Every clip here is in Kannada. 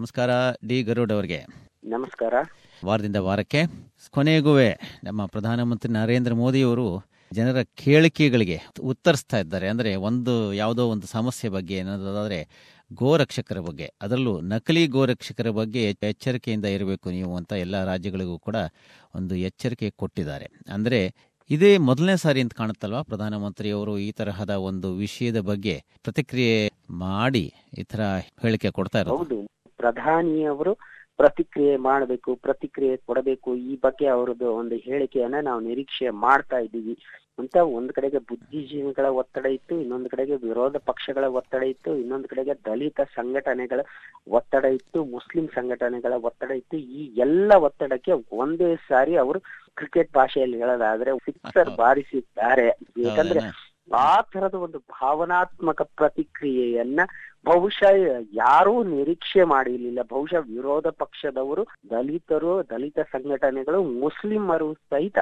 ನಮಸ್ಕಾರ ಡಿ ಗರುಡ್ ಅವರಿಗೆ. ನಮಸ್ಕಾರ. ವಾರದಿಂದ ವಾರಕ್ಕೆ ಕೊನೆಗೂ ನಮ್ಮ ಪ್ರಧಾನಮಂತ್ರಿ ನರೇಂದ್ರ ಮೋದಿಯವರು ಜನರ ಕೇಳಿಕೆಗಳಿಗೆ ಉತ್ತರಿಸ್ತಾ ಇದ್ದಾರೆ. ಅಂದ್ರೆ ಒಂದು ಯಾವುದೋ ಒಂದು ಸಮಸ್ಯೆ ಬಗ್ಗೆ ಏನಾದರೆ ಗೋರಕ್ಷಕರ ಬಗ್ಗೆ. ಅದರಲ್ಲೂ ನಕಲಿ ಗೋರಕ್ಷಕರ ಬಗ್ಗೆ ಎಚ್ಚರಿಕೆಯಿಂದ ಇರಬೇಕು ನೀವು ಅಂತ ಎಲ್ಲ ರಾಜ್ಯಗಳಿಗೂ ಕೂಡ ಒಂದು ಎಚ್ಚರಿಕೆ ಕೊಟ್ಟಿದ್ದಾರೆ. ಅಂದ್ರೆ ಇದೇ ಮೊದಲನೇ ಸಾರಿ ಅಂತ ಕಾಣುತ್ತಲ್ವಾ? ಪ್ರಧಾನಮಂತ್ರಿಯವರು ಈ ತರಹದ ಒಂದು ವಿಷಯದ ಬಗ್ಗೆ ಪ್ರತಿಕ್ರಿಯೆ ಮಾಡಿ ಈ ತರ ಹೇಳಿಕೆ ಕೊಡ್ತಾ ಇರೋದು. ಪ್ರಧಾನಿಯವರು ಪ್ರತಿಕ್ರಿಯೆ ಮಾಡಬೇಕು ಪ್ರತಿಕ್ರಿಯೆ ಕೊಡಬೇಕು. ಈ ಬಗ್ಗೆ ಅವರದ್ದು ಒಂದು ಹೇಳಿಕೆಯನ್ನ ನಾವು ನಿರೀಕ್ಷೆ ಮಾಡ್ತಾ ಇದ್ದೀವಿ. ಅಂತ ಒಂದ್ ಕಡೆಗೆ ಬುದ್ಧಿಜೀವಿಗಳ ಒತ್ತಡ ಇತ್ತು ಇನ್ನೊಂದು ಕಡೆಗೆ ವಿರೋಧ ಪಕ್ಷಗಳ ಒತ್ತಡ ಇತ್ತು ಇನ್ನೊಂದು ಕಡೆಗೆ ದಲಿತ ಸಂಘಟನೆಗಳ ಒತ್ತಡ ಇತ್ತು ಮುಸ್ಲಿಂ ಸಂಘಟನೆಗಳ ಒತ್ತಡ ಇತ್ತು. ಈ ಎಲ್ಲ ಒತ್ತಡಕ್ಕೆ ಒಂದೇ ಸಾರಿ ಅವರು ಕ್ರಿಕೆಟ್ ಭಾಷೆಯಲ್ಲಿ ಹೇಳೋದಾದ್ರೆ ಫಿಕ್ಸರ್ ಬಾರಿಸಿದ್ದಾರೆ. ಯಾಕಂದ್ರೆ ಆ ತರದ ಒಂದು ಭಾವನಾತ್ಮಕ ಪ್ರತಿಕ್ರಿಯೆಯನ್ನ ಬಹುಶಃ ಯಾರೂ ನಿರೀಕ್ಷೆ ಮಾಡಿರ್ಲಿಲ್ಲ. ಬಹುಶಃ ವಿರೋಧ ಪಕ್ಷದವರು ದಲಿತರು ದಲಿತ ಸಂಘಟನೆಗಳು ಮುಸ್ಲಿಮರು ಸಹಿತ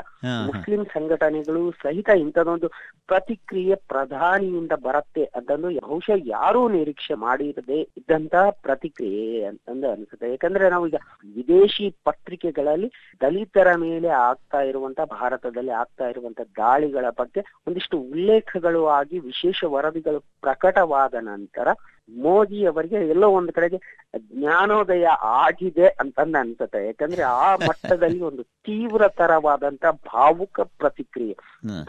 ಮುಸ್ಲಿಂ ಸಂಘಟನೆಗಳು ಸಹಿತ ಇಂಥದೊಂದು ಪ್ರತಿಕ್ರಿಯೆ ಪ್ರಧಾನಿಯಿಂದ ಬರುತ್ತೆ. ಅದನ್ನು ಬಹುಶಃ ಯಾರೂ ನಿರೀಕ್ಷೆ ಮಾಡಿರದೆ ಇದ್ದಂತಹ ಪ್ರತಿಕ್ರಿಯೆ ಅಂತಂದು ಅನಿಸುತ್ತೆ. ಯಾಕಂದ್ರೆ ನಾವು ಈಗ ವಿದೇಶಿ ಪತ್ರಿಕೆಗಳಲ್ಲಿ ದಲಿತರ ಮೇಲೆ ಆಗ್ತಾ ಇರುವಂತಹ ಭಾರತದಲ್ಲಿ ಆಗ್ತಾ ಇರುವಂತಹ ದಾಳಿಗಳ ಬಗ್ಗೆ ಒಂದಿಷ್ಟು ಉಲ್ಲೇಖಗಳು ಆಗಿ ವಿಶೇಷ ವರದಿಗಳು ಪ್ರಕಟವಾದ ನಂತರ ಮೋದಿ ಅವರಿಗೆ ಎಲ್ಲೋ ಒಂದು ಕಡೆಗೆ ಜ್ಞಾನೋದಯ ಆಗಿದೆ ಅಂತಂದ ಅನ್ಸುತ್ತೆ. ಯಾಕಂದ್ರೆ ಆ ಮಟ್ಟದಲ್ಲಿ ಒಂದು ತೀವ್ರತರವಾದಂತ ಭಾವುಕ ಪ್ರತಿಕ್ರಿಯೆ.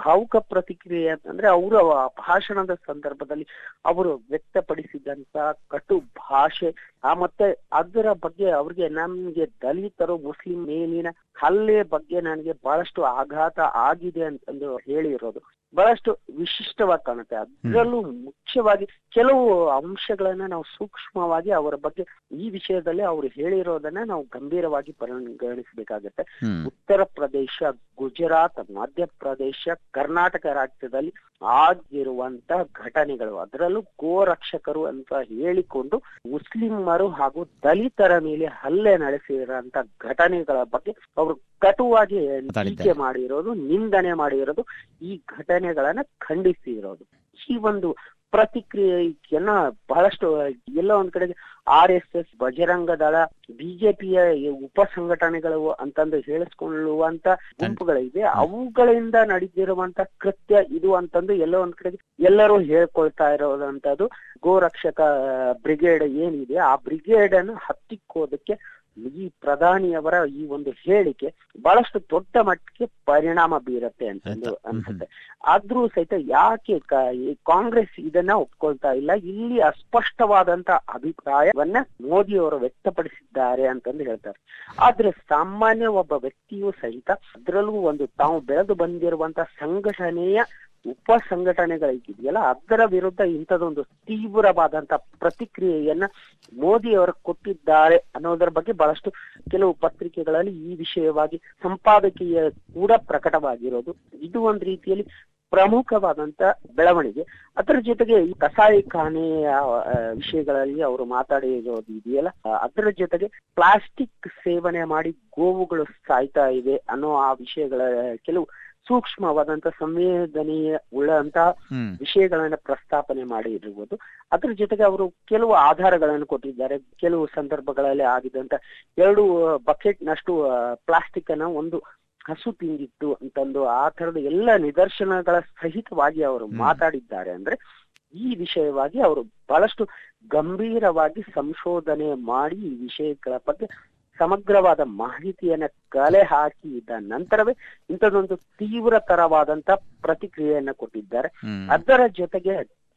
ಭಾವುಕ ಪ್ರತಿಕ್ರಿಯೆ ಅಂತಂದ್ರೆ ಅವರು ಭಾಷಣದ ಸಂದರ್ಭದಲ್ಲಿ ಅವರು ವ್ಯಕ್ತಪಡಿಸಿದಂತ ಕಟು ಭಾಷೆ. ಆ ಮತ್ತೆ ಅದರ ಬಗ್ಗೆ ಅವ್ರಿಗೆ ನಮ್ಗೆ ದಲಿತರು ಮುಸ್ಲಿಂ ಮೇಲಿನ ಹಲ್ಲೆ ಬಗ್ಗೆ ನನಗೆ ಬಹಳಷ್ಟು ಆಘಾತ ಆಗಿದೆ ಅಂತಂದು ಹೇಳಿರೋದು. ಬಹಳಷ್ಟು ವಿಶಿಷ್ಟವಾಗಿ ಕಾಣುತ್ತೆ. ಅದರಲ್ಲೂ ಮುಖ್ಯವಾಗಿ ಕೆಲವು ಅಂಶಗಳನ್ನ ನಾವು ಸೂಕ್ಷ್ಮವಾಗಿ ಅವರ ಬಗ್ಗೆ ಈ ವಿಷಯದಲ್ಲಿ ಅವರು ಹೇಳಿರೋದನ್ನ ನಾವು ಗಂಭೀರವಾಗಿ ಪರಿಗಣಿಸಬೇಕಾಗತ್ತೆ. ಉತ್ತರ ಪ್ರದೇಶ ಗುಜರಾತ್ ಮಧ್ಯಪ್ರದೇಶ ಕರ್ನಾಟಕ ರಾಜ್ಯದಲ್ಲಿ ಆಗಿರುವಂತ ಘಟನೆಗಳು. ಅದರಲ್ಲೂ ಗೋರಕ್ಷಕರು ಅಂತ ಹೇಳಿಕೊಂಡು ಮುಸ್ಲಿಮರು ಹಾಗೂ ದಲಿತರ ಮೇಲೆ ಹಲ್ಲೆ ನಡೆಸಿರುವಂತ ಘಟನೆಗಳ ಬಗ್ಗೆ ಅವರು ಕಟುವಾಗಿ ಟೀಕೆ ಮಾಡಿರೋದು ನಿಂದನೆ ಮಾಡಿರೋದು ಈ ಘಟನೆಗಳನ್ನ ಖಂಡಿಸಿರೋದು. ಈ ಒಂದು ಪ್ರತಿಕ್ರಿಯೆಯನ್ನ ಬಹಳಷ್ಟು ಎಲ್ಲ ಒಂದ್ ಕಡೆಗೆ R S S Bajrang Dal ಬಿಜೆಪಿಯ ಉಪ ಸಂಘಟನೆಗಳು ಅಂತಂದು ಹೇಳಿಸ್ಕೊಳ್ಳುವಂತ ಗುಂಪುಗಳಿವೆ. ಅವುಗಳಿಂದ ನಡೆದಿರುವಂತ ಕೃತ್ಯ ಇದು ಅಂತಂದು ಎಲ್ಲ ಒಂದ್ ಕಡೆಗೆ ಎಲ್ಲರೂ ಹೇಳ್ಕೊಳ್ತಾ ಇರೋದಂತದ್ದು ಗೋರಕ್ಷಕ ಬ್ರಿಗೇಡ್ ಏನಿದೆ ಆ ಬ್ರಿಗೇಡ್ ಅನ್ನು ಹತ್ತಿಕ್ಕೋದಕ್ಕೆ ಈ ಪ್ರಧಾನಿಯವರ ಈ ಒಂದು ಹೇಳಿಕೆ ಬಹಳಷ್ಟು ದೊಡ್ಡ ಮಟ್ಟಕ್ಕೆ ಪರಿಣಾಮ ಬೀರತ್ತೆ ಅಂತಂದು ಅನ್ಸುತ್ತೆ. ಆದ್ರೂ ಸಹಿತ ಯಾಕೆ ಕಾಂಗ್ರೆಸ್ ಇದನ್ನ ಒಪ್ಕೊಳ್ತಾ ಇಲ್ಲ? ಇಲ್ಲಿ ಅಸ್ಪಷ್ಟವಾದಂತ ಅಭಿಪ್ರಾಯವನ್ನ ಮೋದಿ ಅವರು ವ್ಯಕ್ತಪಡಿಸಿದ್ದಾರೆ ಅಂತಂದು ಹೇಳ್ತಾರೆ. ಆದ್ರೆ ಸಾಮಾನ್ಯ ಒಬ್ಬ ವ್ಯಕ್ತಿಯು ಸಹಿತ ಅದರಲ್ಲೂ ಒಂದು ತಾವು ಬೆಳೆದು ಬಂದಿರುವಂತ ಸಂಘಟನೆಯ ಉಪ ಸಂಘಟನೆಗಳಿದೆಯಲ್ಲ ಅದರ ವಿರುದ್ಧ ಇಂಥದೊಂದು ತೀವ್ರವಾದಂತ ಪ್ರತಿಕ್ರಿಯೆಯನ್ನ ಮೋದಿ ಅವರು ಕೊಟ್ಟಿದ್ದಾರೆ ಅನ್ನೋದರ ಬಗ್ಗೆ ಬಹಳಷ್ಟು ಕೆಲವು ಪತ್ರಿಕೆಗಳಲ್ಲಿ ಈ ವಿಷಯವಾಗಿ ಸಂಪಾದಕೀಯ ಕೂಡ ಪ್ರಕಟವಾಗಿರೋದು. ಇದು ಒಂದು ರೀತಿಯಲ್ಲಿ ಪ್ರಮುಖವಾದಂತ ಬೆಳವಣಿಗೆ. ಅದರ ಜೊತೆಗೆ ಈ ಕಸಾಯಿಖಾನೆಯ ವಿಷಯಗಳಲ್ಲಿ ಅವರು ಮಾತಾಡಿರೋದು ಇದೆಯಲ್ಲ ಅದರ ಜೊತೆಗೆ ಪ್ಲಾಸ್ಟಿಕ್ ಸೇವನೆ ಮಾಡಿ ಗೋವುಗಳು ಸಾಯ್ತಾ ಇವೆ ಅನ್ನೋ ಆ ವಿಷಯಗಳ ಕೆಲವು ಸೂಕ್ಷ್ಮವಾದಂತ ಸಂವೇದನೆಯ ಉಳ್ಳಂತ ವಿಷಯಗಳನ್ನ ಪ್ರಸ್ತಾಪನೆ ಇರಬಹುದು ಅದ್ರ ಜೊತೆಗೆ ಅವರು ಕೆಲವು ಆಧಾರಗಳನ್ನು ಕೊಟ್ಟಿದ್ದಾರೆ. ಕೆಲವು ಸಂದರ್ಭಗಳಲ್ಲಿ ಆಗಿದಂತ ಎರಡು ಬಕೆಟ್ ನಷ್ಟು ಪ್ಲಾಸ್ಟಿಕ್ ಅನ್ನ ಒಂದು ಹಸು ತಿಂದಿತ್ತು ಅಂತಂದು ಆ ತರದ ಎಲ್ಲ ನಿದರ್ಶನಗಳ ಸಹಿತವಾಗಿ ಅವರು ಮಾತಾಡಿದ್ದಾರೆ ಅಂದ್ರೆ ಈ ವಿಷಯವಾಗಿ ಅವರು ಬಹಳಷ್ಟು ಗಂಭೀರವಾಗಿ ಸಂಶೋಧನೆ ಮಾಡಿ ಈ ವಿಷಯಗಳ ಬಗ್ಗೆ ಸಮಗ್ರವಾದ ಮಾಹಿತಿಯನ್ನ ಕಲೆ ಹಾಕಿದ ನಂತರವೇ ಇಂಥದೊಂದು ತೀವ್ರತರವಾದಂತ ಪ್ರತಿಕ್ರಿಯೆಯನ್ನ ಕೊಟ್ಟಿದ್ದಾರೆ. ಅದರ ಜೊತೆಗೆ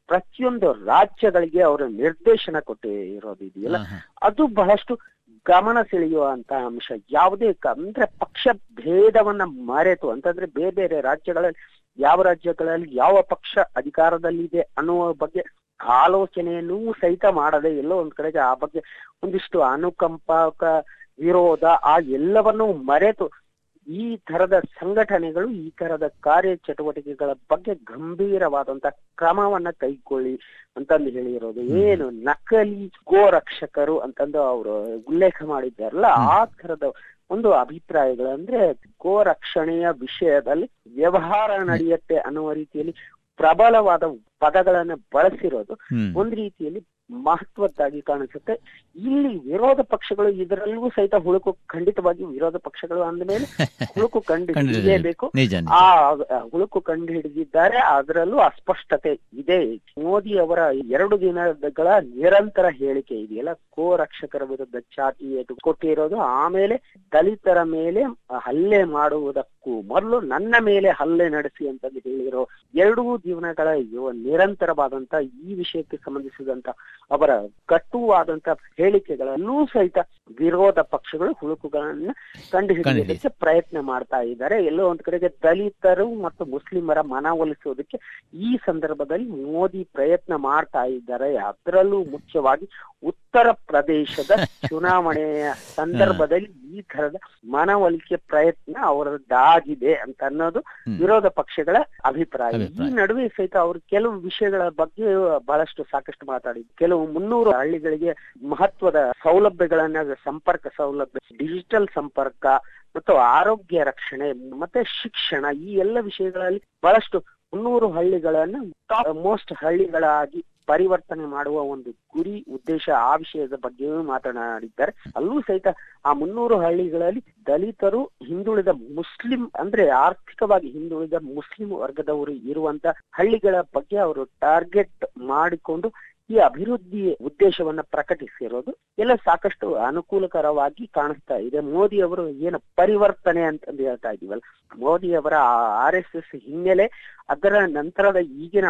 ಪ್ರತಿಯೊಂದು ರಾಜ್ಯಗಳಿಗೆ ಅವರು ನಿರ್ದೇಶನ ಕೊಟ್ಟಿರೋದು ಇದೆಯಲ್ಲ ಅದು ಬಹಳಷ್ಟು ಗಮನ ಸೆಳೆಯುವಂತ ಅಂಶ. ಯಾವುದೇ ಅಂದ್ರೆ ಪಕ್ಷ ಭೇದವನ್ನ ಮರೆತು ಅಂತಂದ್ರೆ ಬೇರೆ ಬೇರೆ ರಾಜ್ಯಗಳಲ್ಲಿ ಯಾವ ರಾಜ್ಯಗಳಲ್ಲಿ ಯಾವ ಪಕ್ಷ ಅಧಿಕಾರದಲ್ಲಿದೆ ಅನ್ನುವ ಬಗ್ಗೆ ಆಲೋಚನೆಯನ್ನು ಸಹಿತ ಮಾಡದೆ ಎಲ್ಲೋ ಒಂದ್ ಕಡೆಗೆ ಆ ಬಗ್ಗೆ ಒಂದಿಷ್ಟು ಅನುಕಂಪಕ ವಿರೋಧ ಆ ಎಲ್ಲವನ್ನೂ ಮರೆತು ಈ ತರದ ಸಂಘಟನೆಗಳು ಈ ತರದ ಕಾರ್ಯ ಚಟುವಟಿಕೆಗಳ ಬಗ್ಗೆ ಗಂಭೀರವಾದಂತ ಕ್ರಮವನ್ನ ಕೈಗೊಳ್ಳಿ ಅಂತಂದು ಹೇಳಿರೋದು. ಏನು ನಕಲಿ ಗೋರಕ್ಷಕರು ಅಂತಂದು ಅವರು ಉಲ್ಲೇಖ ಮಾಡಿದ್ದಾರಲ್ಲ ಆ ತರದ ಒಂದು ಅಭಿಪ್ರಾಯಗಳು ಅಂದ್ರೆ ಗೋರಕ್ಷಣೆಯ ವಿಷಯದಲ್ಲಿ ವ್ಯವಹಾರ ನಡೆಯುತ್ತೆ ಅನ್ನುವ ರೀತಿಯಲ್ಲಿ ಪ್ರಬಲವಾದ ಪದಗಳನ್ನ ಬಳಸಿರೋದು. ಒಂದ್ ರೀತಿಯಲ್ಲಿ ಮಹತ್ವದ್ದಾಗಿ ಕಾಣಿಸುತ್ತೆ. ಇಲ್ಲಿ ವಿರೋಧ ಪಕ್ಷಗಳು ಇದರಲ್ಲೂ ಸಹಿತ ಹುಳುಕು ಖಂಡಿತವಾಗಿ ವಿರೋಧ ಪಕ್ಷಗಳು ಅಂದಮೇಲೆ ಹುಳುಕು ಕಂಡು ನಿಜ. ಆ ಹುಳುಕು ಕಂಡು ಹಿಡಿದಿದ್ದಾರೆ. ಅದರಲ್ಲೂ ಅಸ್ಪಷ್ಟತೆ ಇದೆ. ಮೋದಿ ಅವರ ಎರಡು ದಿನಗಳ ನಿರಂತರ ಹೇಳಿಕೆ ಇದೆಯಲ್ಲ ಕೋ ರಕ್ಷಕರ ವಿರುದ್ಧ ಚಾಟಿ ಕೊಟ್ಟಿರೋದು. ಆಮೇಲೆ ದಲಿತರ ಮೇಲೆ ಹಲ್ಲೆ ಮಾಡುವುದಕ್ಕೂ ಮೊದಲು ನನ್ನ ಮೇಲೆ ಹಲ್ಲೆ ನಡೆಸಿ ಅಂತ ಹೇಳಿರೋ ಎರಡೂ ದಿನಗಳ ಇವ- ನಿರಂತರವಾದಂತ ಈ ವಿಷಯಕ್ಕೆ ಸಂಬಂಧಿಸಿದಂತ ಅವರ ಕಟ್ಟುವಾದಂತ ಹೇಳಿಕೆಗಳಲ್ಲೂ ಸಹಿತ ವಿರೋಧ ಪಕ್ಷಗಳು ಹುಳುಕುಗಳನ್ನ ಕಂಡು ಹಿಡಿಯೋದಕ್ಕೆ ಪ್ರಯತ್ನ ಮಾಡ್ತಾ ಇದ್ದಾರೆ. ಎಲ್ಲೋ ಒಂದ್ ಕಡೆಗೆ ದಲಿತರು ಮತ್ತು ಮುಸ್ಲಿಮರ ಮನವೊಲಿಸೋದಕ್ಕೆ ಈ ಸಂದರ್ಭದಲ್ಲಿ ಮೋದಿ ಪ್ರಯತ್ನ ಮಾಡ್ತಾ ಇದ್ದಾರೆ. ಅದರಲ್ಲೂ ಮುಖ್ಯವಾಗಿ ಉತ್ತರ ಪ್ರದೇಶದ ಚುನಾವಣೆಯ ಸಂದರ್ಭದಲ್ಲಿ ಈ ತರದ ಮನವೊಲಿಕೆ ಪ್ರಯತ್ನ ಅವರದ್ದಾಗಿದೆ ಅಂತ ಅನ್ನೋದು ವಿರೋಧ ಪಕ್ಷಗಳ ಅಭಿಪ್ರಾಯ. ಈ ನಡುವೆ ಸಹಿತ ಅವರು ಕೆಲವು ವಿಷಯಗಳ ಬಗ್ಗೆ ಬಹಳಷ್ಟು ಸಾಕಷ್ಟು ಮಾತಾಡಿದ್ರು. ಕೆಲವು ಮುನ್ನೂರು ಹಳ್ಳಿಗಳಿಗೆ ಮಹತ್ವದ ಸೌಲಭ್ಯಗಳನ್ನ ಸಂಪರ್ಕ ಸೌಲಭ್ಯ ಡಿಜಿಟಲ್ ಸಂಪರ್ಕ ಮತ್ತು ಆರೋಗ್ಯ ರಕ್ಷಣೆ ಮತ್ತೆ ಶಿಕ್ಷಣ ಈ ಎಲ್ಲ ವಿಷಯಗಳಲ್ಲಿ ಬಹಳಷ್ಟು ಮುನ್ನೂರು ಹಳ್ಳಿಗಳನ್ನ ಟಾಪ್ ಮೋಸ್ಟ್ ಹಳ್ಳಿಗಳಾಗಿ ಪರಿವರ್ತನೆ ಮಾಡುವ ಒಂದು ಗುರಿ, ಉದ್ದೇಶ ಆ ವಿಷಯದ ಬಗ್ಗೆಯೂ ಮಾತನಾಡಿದ್ದಾರೆ. ಅಲ್ಲೂ ಸಹಿತ ಆ ಮುನ್ನೂರು ಹಳ್ಳಿಗಳಲ್ಲಿ ದಲಿತರು, ಹಿಂದುಳಿದ ಮುಸ್ಲಿಂ ಅಂದ್ರೆ ಆರ್ಥಿಕವಾಗಿ ಹಿಂದುಳಿದ ಮುಸ್ಲಿಂ ವರ್ಗದವರು ಇರುವಂತ ಹಳ್ಳಿಗಳ ಬಗ್ಗೆ ಅವರು ಟಾರ್ಗೆಟ್ ಮಾಡಿಕೊಂಡು ಈ ಅಭಿವೃದ್ಧಿ ಉದ್ದೇಶವನ್ನ ಪ್ರಕಟಿಸಿರೋದು ಎಲ್ಲ ಸಾಕಷ್ಟು ಅನುಕೂಲಕರವಾಗಿ ಕಾಣಿಸ್ತಾ ಇದೆ. ಮೋದಿ ಅವರು ಏನು ಪರಿವರ್ತನೆ ಅಂತಂದು ಹೇಳ್ತಾ ಇದೀವಲ್ಲ, ಮೋದಿ ಅವರ ಆರ್ ಎಸ್ ಎಸ್ ಹಿನ್ನೆಲೆ ಅದರ ನಂತರದ ಈಗಿನ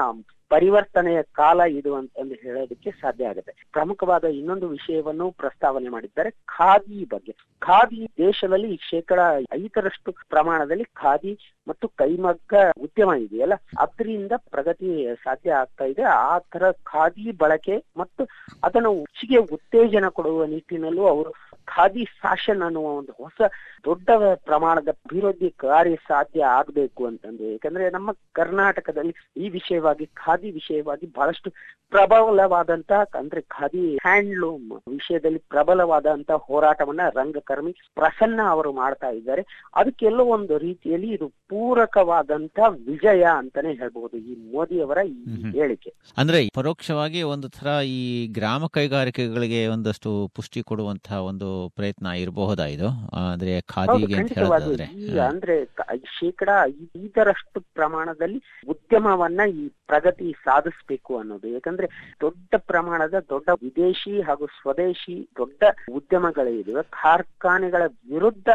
ಪರಿವರ್ತನೆಯ ಕಾಲ ಇದು ಅಂತಂದು ಹೇಳೋದಕ್ಕೆ ಸಾಧ್ಯ ಆಗುತ್ತೆ. ಪ್ರಮುಖವಾದ ಇನ್ನೊಂದು ವಿಷಯವನ್ನು ಪ್ರಸ್ತಾವನೆ ಮಾಡಿದ್ದಾರೆ, ಖಾದಿ ಬಗ್ಗೆ. ಖಾದಿ ದೇಶದಲ್ಲಿ ಶೇಕಡ ಐದರಷ್ಟು ಪ್ರಮಾಣದಲ್ಲಿ ಖಾದಿ ಮತ್ತು ಕೈಮಗ್ಗ ಉದ್ಯಮ ಇದೆಯಲ್ಲ, ಅದರಿಂದ ಪ್ರಗತಿ ಸಾಧ್ಯ ಆಗ್ತಾ ಇದೆ. ಆ ತರ ಖಾದಿ ಬಳಕೆ ಮತ್ತು ಅದನ್ನು ಹೆಚ್ಚಿಗೆ ಉತ್ತೇಜನ ಕೊಡುವ ನಿಟ್ಟಿನಲ್ಲೂ ಅವರು ಖಾದಿ ಫ್ಯಾಷನ್ ಅನ್ನುವ ಒಂದು ಹೊಸ ದೊಡ್ಡ ಪ್ರಮಾಣದ ಅಭಿವೃದ್ಧಿ ಕಾರ್ಯ ಸಾಧ್ಯ ಆಗ್ಬೇಕು ಅಂತಂದ್ರೆ ಯಾಕಂದ್ರೆ ನಮ್ಮ ಕರ್ನಾಟಕದಲ್ಲಿ ಈ ವಿಷಯವಾಗಿ ಖಾದಿ ವಿಷಯವಾಗಿ ಬಹಳಷ್ಟು ಪ್ರಬಲವಾದಂತ ಅಂದ್ರೆ ಖಾದಿ ಹ್ಯಾಂಡ್ಲೂಮ್ ವಿಷಯದಲ್ಲಿ ಪ್ರಬಲವಾದಂತ ಹೋರಾಟವನ್ನ ರಂಗಕರ್ಮಿ ಪ್ರಸನ್ನ ಅವರು ಮಾಡ್ತಾ ಇದ್ದಾರೆ. ಅದಕ್ಕೆಲ್ಲ ಒಂದು ರೀತಿಯಲ್ಲಿ ಇದು ಪೂರಕವಾದಂತ ವಿಜಯ ಅಂತಾನೆ ಹೇಳ್ಬಹುದು ಈ ಮೋದಿ ಅವರ ಈ ಹೇಳಿಕೆ. ಅಂದ್ರೆ ಪರೋಕ್ಷವಾಗಿ ಒಂದು ತರ ಈ ಗ್ರಾಮ ಕೈಗಾರಿಕೆಗಳಿಗೆ ಒಂದಷ್ಟು ಪುಷ್ಟಿ ಕೊಡುವಂತಹ ಒಂದು ಪ್ರಯತ್ನ ಇರಬಹುದಾ ಇದು? ಅಂದ್ರೆ ಖಾದಿಗೆ ಅಂತ ಹೇಳೋದಾದ್ರೆ ಅಂದ್ರೆ ಶೇಕಡಾ ಶೇಕಡ ಐದರಷ್ಟು ಪ್ರಮಾಣದಲ್ಲಿ ಉದ್ಯಮವನ್ನ ಈ ಪ್ರಗತಿ ಸಾಧಿಸಬೇಕು ಅನ್ನೋದು. ಯಾಕಂದ್ರೆ ದೊಡ್ಡ ಪ್ರಮಾಣದ ದೊಡ್ಡ ವಿದೇಶಿ ಹಾಗೂ ಸ್ವದೇಶಿ ದೊಡ್ಡ ಉದ್ಯಮಗಳಿವೆ ಕಾರ್ಖಾನೆಗಳ ವಿರುದ್ಧ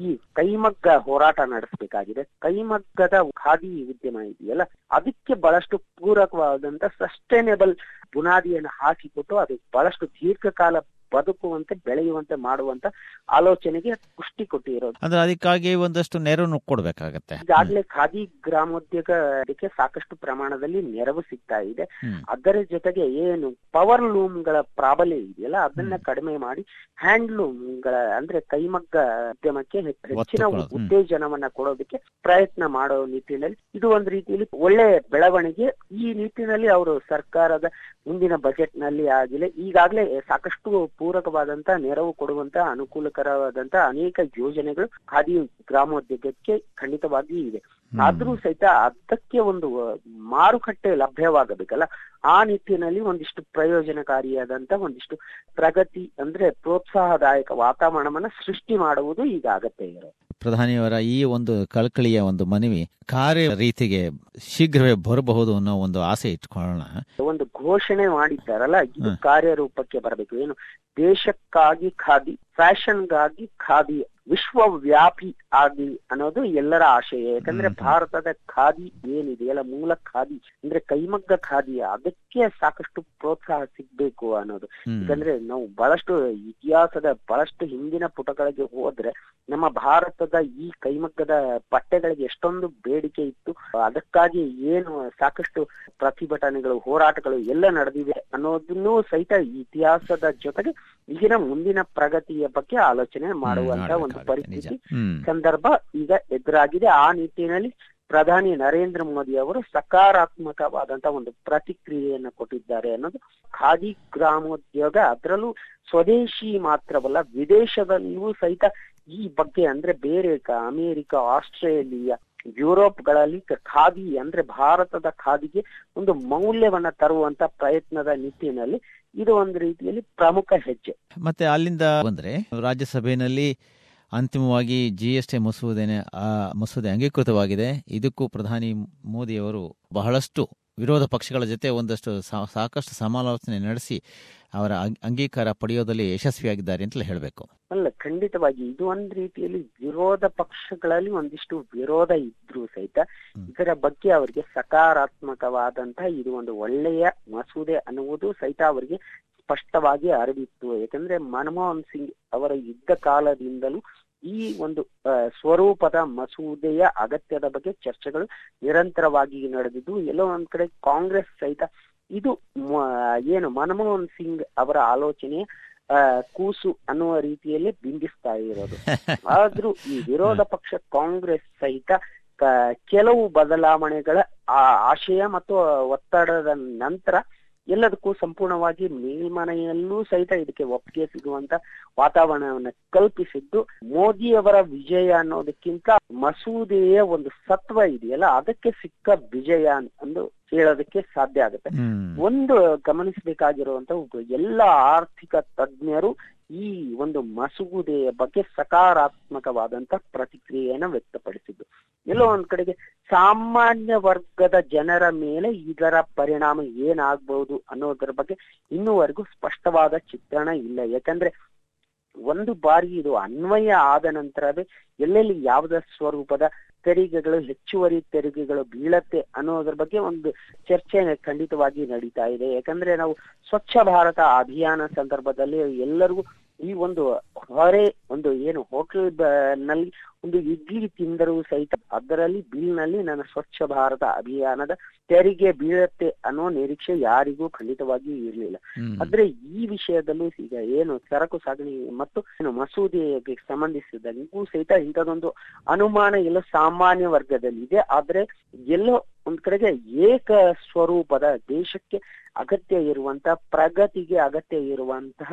ಈ ಕೈಮಗ್ಗ ಹೋರಾಟ ನಡೆಸಬೇಕಾಗಿದೆ. ಕೈಮಗ್ಗದ ಖಾದಿ ಉದ್ಯಮ ಇದೆಯಲ್ಲ ಅದಕ್ಕೆ ಬಹಳಷ್ಟು ಪೂರಕವಾದಂತ ಸಸ್ಟೈನೇಬಲ್ ಬುನಾದಿಯನ್ನು ಹಾಕಿಕೊಟ್ಟು ಅದು ಬಹಳಷ್ಟು ದೀರ್ಘಕಾಲ ಬದುಕುವಂತೆ ಬೆಳೆಯುವಂತೆ ಮಾಡುವಂತ ಆಲೋಚನೆಗೆ ಪುಷ್ಟಿ ಕೊಟ್ಟಿರೋದು. ಅಂದ್ರೆ ಅದಕ್ಕಾಗಿ ಒಂದಷ್ಟು ನೆರವು ಕೊಡ್ಬೇಕಾಗತ್ತೆ. ಈಗಾಗಲೇ ಖಾದಿ ಗ್ರಾಮೋದ್ಯೋಗಕ್ಕೆ ಸಾಕಷ್ಟು ಪ್ರಮಾಣದಲ್ಲಿ ನೆರವು ಸಿಗ್ತಾ ಇದೆ. ಅದರ ಜೊತೆಗೆ ಏನು ಪವರ್ ಲೂಮ್ಗಳ ಪ್ರಾಬಲ್ಯ ಇದೆಯಲ್ಲ ಅದನ್ನ ಕಡಿಮೆ ಮಾಡಿ ಹ್ಯಾಂಡ್ಲೂಮ್ಗಳ ಅಂದ್ರೆ ಕೈಮಗ್ಗ ಉದ್ಯಮಕ್ಕೆ ಹೆಚ್ಚ- ಹೆಚ್ಚಿನ. ಉತ್ತೇಜನವನ್ನ ಕೊಡೋದಕ್ಕೆ ಪ್ರಯತ್ನ ಮಾಡೋ ನಿಟ್ಟಿನಲ್ಲಿ. ಇದು ಒಂದು ರೀತಿಯಲ್ಲಿ ಒಳ್ಳೆ ಬೆಳವಣಿಗೆ. ಈ ನಿಟ್ಟಿನಲ್ಲಿ ಅವರು ಸರ್ಕಾರದ ಮುಂದಿನ ಬಜೆಟ್ನಲ್ಲಿ ಆಗಲಿ ಈಗಾಗಲೇ ಸಾಕಷ್ಟು ಪೂರಕವಾದಂತ ನೆರವು ಕೊಡುವಂತ ಅನುಕೂಲಕರವಾದಂತ ಅನೇಕ ಯೋಜನೆಗಳು ಖಾದಿ ಗ್ರಾಮೋದ್ಯೋಗಕ್ಕೆ ಖಂಡಿತವಾಗಿ ಇದೆ. ಆದ್ರೂ ಸಹಿತ ಅದಕ್ಕೆ ಒಂದು ಮಾರುಕಟ್ಟೆ ಲಭ್ಯವಾಗಬೇಕಲ್ಲ? ಆ ನಿಟ್ಟಿನಲ್ಲಿ ಒಂದಿಷ್ಟು ಪ್ರಯೋಜನಕಾರಿಯಾದಂತ ಒಂದಿಷ್ಟು ಪ್ರಗತಿ ಅಂದ್ರೆ ಪ್ರೋತ್ಸಾಹದಾಯಕ ವಾತಾವರಣವನ್ನ ಸೃಷ್ಟಿ ಮಾಡುವುದು ಈಗ ಅಗತ್ಯ ಇರೋದು. ಪ್ರಧಾನಿಯವರ ಈ ಒಂದು ಕಳಕಳಿಯ ಒಂದು ಮನವಿ ಕಾರ್ಯ ರೀತಿಗೆ ಶೀಘ್ರವೇ ಬರಬಹುದು ಅನ್ನೋ ಒಂದು ಆಸೆ ಇಟ್ಕೊಳ್ಳೋಣ ಒಂದು ಘೋಷಣೆ ಮಾಡಿದ್ದಾರಲ್ಲ. ಕಾರ್ಯರೂಪಕ್ಕೆ ಬರಬೇಕು ಏನು ದೇಶಕ್ಕಾಗಿ ಖಾದಿ ಫ್ಯಾಷನ್ಗಾಗಿ ಖಾದಿ ವಿಶ್ವವ್ಯಾಪಿ ಆಗಿ ಅನ್ನೋದು ಎಲ್ಲರ ಆಶಯ ಯಾಕಂದ್ರೆ ಭಾರತದ ಖಾದಿ ಏನಿದೆಯಲ್ಲ ಮೂಲ ಖಾದಿ ಅಂದ್ರೆ ಕೈಮಗ್ಗ ಖಾದಿ ಅದಕ್ಕೆ ಸಾಕಷ್ಟು ಪ್ರೋತ್ಸಾಹ ಸಿಗ್ಬೇಕು ಅನ್ನೋದು. ಯಾಕಂದ್ರೆ ನಾವು ಬಹಳಷ್ಟು ಇತಿಹಾಸದ ಬಹಳಷ್ಟು ಹಿಂದಿನ ಪುಟಗಳಿಗೆ ಹೋದ್ರೆ ನಮ್ಮ ಭಾರತದ ಈ ಕೈಮಗ್ಗದ ಬಟ್ಟೆಗಳಿಗೆ ಎಷ್ಟೊಂದು ಬೇಡಿಕೆ ಇತ್ತು. ಅದಕ್ಕಾಗಿ ಏನು ಸಾಕಷ್ಟು ಪ್ರತಿಭಟನೆಗಳು ಹೋರಾಟಗಳು ಎಲ್ಲ ನಡೆದಿವೆ ಅನ್ನೋದನ್ನು ಸಹಿತ ಇತಿಹಾಸದ ಜೊತೆಗೆ ಈಗಿನ ಮುಂದಿನ ಪ್ರಗತಿಯ ಬಗ್ಗೆ ಆಲೋಚನೆ ಮಾಡುವಂತ ಒಂದು ಪರಿಸ್ಥಿತಿ ಸಂದರ್ಭ ಈಗ ಎದುರಾಗಿದೆ. ಆ ನಿಟ್ಟಿನಲ್ಲಿ ಪ್ರಧಾನಿ ನರೇಂದ್ರ ಮೋದಿ ಅವರು ಸಕಾರಾತ್ಮಕವಾದಂತಹ ಒಂದು ಪ್ರತಿಕ್ರಿಯೆಯನ್ನು ಕೊಟ್ಟಿದ್ದಾರೆ ಅನ್ನೋದು ಖಾದಿ ಗ್ರಾಮೋದ್ಯೋಗ ಅದರಲ್ಲೂ ಸ್ವದೇಶಿ ಮಾತ್ರವಲ್ಲ ವಿದೇಶದಲ್ಲಿಯೂ ಸಹಿತ ಈ ಬಗ್ಗೆ ಅಂದ್ರೆ ಬೇರೆ ಅಮೆರಿಕ ಆಸ್ಟ್ರೇಲಿಯಾ ಯುರೋಪ್ಗಳಲ್ಲಿ ಖಾದಿ ಅಂದ್ರೆ ಭಾರತದ ಖಾದಿಗೆ ಒಂದು ಮೌಲ್ಯವನ್ನ ತರುವಂತ ಪ್ರಯತ್ನದ ನಿಟ್ಟಿನಲ್ಲಿ ಇದು ಒಂದು ರೀತಿಯಲ್ಲಿ ಪ್ರಮುಖ ಹೆಜ್ಜೆ. ಮತ್ತೆ ಅಲ್ಲಿಂದ ಬಂದ್ರೆ ರಾಜ್ಯಸಭೆಯಲ್ಲಿ ಅಂತಿಮವಾಗಿ ಜಿ ಎಸ್ ಟಿ ಮಸೂದೆನೆ ಆ ಮಸೂದೆ ಅಂಗೀಕೃತವಾಗಿದೆ. ಇದಕ್ಕೂ ಪ್ರಧಾನಿ ಮೋದಿಯವರು ಬಹಳಷ್ಟು ವಿರೋಧ ಪಕ್ಷಗಳ ಜೊತೆ ಒಂದಷ್ಟು ಸಾಕಷ್ಟು ಸಮಾಲೋಚನೆ ನಡೆಸಿ ಅವರ ಅಂಗ್- ಅಂಗೀಕಾರ ಪಡೆಯೋದಲ್ಲಿ ಯಶಸ್ವಿಯಾಗಿದ್ದಾರೆ ಅಂತಲೇ ಹೇಳಬೇಕು. ಅಲ್ಲ ಖಂಡಿತವಾಗಿ ಇದು ಒಂದ್ ರೀತಿಯಲ್ಲಿ ವಿರೋಧ ಪಕ್ಷಗಳಲ್ಲಿ ಒಂದಿಷ್ಟು ವಿರೋಧ ಇದ್ರೂ ಸಹಿತ ಇದರ ಬಗ್ಗೆ ಅವರಿಗೆ ಸಕಾರಾತ್ಮಕವಾದಂತಹ ಇದು ಒಂದು ಒಳ್ಳೆಯ ಮಸೂದೆ ಅನ್ನುವುದು ಸಹಿತ ಅವರಿಗೆ ಸ್ಪಷ್ಟವಾಗಿ ಅರಿವಿತ್ತು. ಯಾಕಂದ್ರೆ ಮನಮೋಹನ್ ಸಿಂಗ್ ಅವರ ಯುದ್ಧ ಕಾಲದಿಂದಲೂ ಈ ಒಂದು ಸ್ವರೂಪದ ಮಸೂದೆಯ ಅಗತ್ಯದ ಬಗ್ಗೆ ಚರ್ಚೆಗಳು ನಿರಂತರವಾಗಿ ನಡೆದಿದ್ದು, ಎಲ್ಲೋ ಒಂದ್ ಕಡೆ ಕಾಂಗ್ರೆಸ್ ಸಹಿತ ಇದು ಏನು ಮನಮೋಹನ್ ಸಿಂಗ್ ಅವರ ಆಲೋಚನೆಯ ಕೂಸು ಅನ್ನುವ ರೀತಿಯಲ್ಲಿ ಬಿಂಬಿಸ್ತಾ ಇರೋದು. ಆದ್ರೂ ಈ ವಿರೋಧ ಪಕ್ಷ ಕಾಂಗ್ರೆಸ್ ಸಹಿತ ಕೆಲವು ಬದಲಾವಣೆಗಳ ಆಶಯ ಮತ್ತು ಒತ್ತಡದ ನಂತರ ಎಲ್ಲದಕ್ಕೂ ಸಂಪೂರ್ಣವಾಗಿ ಮೇಲ್ಮನೆಯಲ್ಲೂ ಸಹಿತ ಇದಕ್ಕೆ ಒಪ್ಪಿಗೆ ಸಿಗುವಂತ ವಾತಾವರಣವನ್ನು ಕಲ್ಪಿಸಿದ್ದು, ಮೋದಿಯವರ ವಿಜಯ ಅನ್ನೋದಕ್ಕಿಂತ ಮಸೂದೆಯ ಒಂದು ಸತ್ವ ಇದೆಯಲ್ಲ, ಅದಕ್ಕೆ ಸಿಕ್ಕ ವಿಜಯ ಎಂದು ಹೇಳೋದಕ್ಕೆ ಸಾಧ್ಯ ಆಗುತ್ತೆ. ಒಂದು ಗಮನಿಸಬೇಕಾಗಿರುವಂತ ಎಲ್ಲ ಆರ್ಥಿಕ ತಜ್ಞರು ಈ ಒಂದು ಮಸೂದೆಯ ಬಗ್ಗೆ ಸಕಾರಾತ್ಮಕವಾದಂತ ಪ್ರತಿಕ್ರಿಯೆಯನ್ನ ವ್ಯಕ್ತಪಡಿಸಿದ್ದು. ಎಲ್ಲೋ ಒಂದ್ ಕಡೆಗೆ ಸಾಮಾನ್ಯ ವರ್ಗದ ಜನರ ಮೇಲೆ ಇದರ ಪರಿಣಾಮ ಏನಾಗಬಹುದು ಅನ್ನೋದರ ಬಗ್ಗೆ ಇನ್ನೂವರೆಗೂ ಸ್ಪಷ್ಟವಾದ ಚಿತ್ರಣ ಇಲ್ಲ. ಯಾಕಂದ್ರೆ ಒಂದು ಬಾರಿ ಇದು ಅನ್ವಯ ಆದ ನಂತರವೇ ಎಲ್ಲೆಲ್ಲಿ ಯಾವ್ದ ಸ್ವರೂಪದ ತೆರಿಗೆಗಳು, ಹೆಚ್ಚುವರಿ ತೆರಿಗೆಗಳು ಬೀಳತ್ತೆ ಅನ್ನೋದ್ರ ಬಗ್ಗೆ ಒಂದು ಚರ್ಚೆ ಖಂಡಿತವಾಗಿ ನಡೀತಾ ಇದೆ. ಯಾಕಂದ್ರೆ ನಾವು ಸ್ವಚ್ಛ ಭಾರತ ಅಭಿಯಾನ ಸಂದರ್ಭದಲ್ಲಿ ಎಲ್ಲರಿಗೂ ಈ ಒಂದು ಹೊರೆ ಒಂದು ಏನು ಹೋಟೆಲ್ನಲ್ಲಿ ಒಂದು ಇಡ್ಲಿ ತಿಂದರೂ ಸಹಿತ ಅದರಲ್ಲಿ ಬಿಲ್ನಲ್ಲಿ ನನ್ನ ಸ್ವಚ್ಛ ಭಾರತ ಅಭಿಯಾನದ ತೆರಿಗೆ ಬೀಳತ್ತೆ ಅನ್ನೋ ನಿರೀಕ್ಷೆ ಯಾರಿಗೂ ಖಂಡಿತವಾಗಿ ಇರಲಿಲ್ಲ. ಆದ್ರೆ ಈ ವಿಷಯದಲ್ಲೂ ಈಗ ಏನು ಸರಕು ಸಾಗಣೆ ಮತ್ತು ಏನು ಮಸೂದೆಗೆ ಸಂಬಂಧಿಸಿದಂಗೂ ಸಹಿತ ಇಂಥದೊಂದು ಅನುಮಾನ ಎಲ್ಲ ಸಾಮಾನ್ಯ ವರ್ಗದಲ್ಲಿ ಇದೆ. ಆದ್ರೆ ಎಲ್ಲೋ ಒಂದ್ ಕಡೆಗೆ ಏಕ ಸ್ವರೂಪದ ದೇಶಕ್ಕೆ ಅಗತ್ಯ ಇರುವಂತಹ ಪ್ರಗತಿಗೆ ಅಗತ್ಯ ಇರುವಂತಹ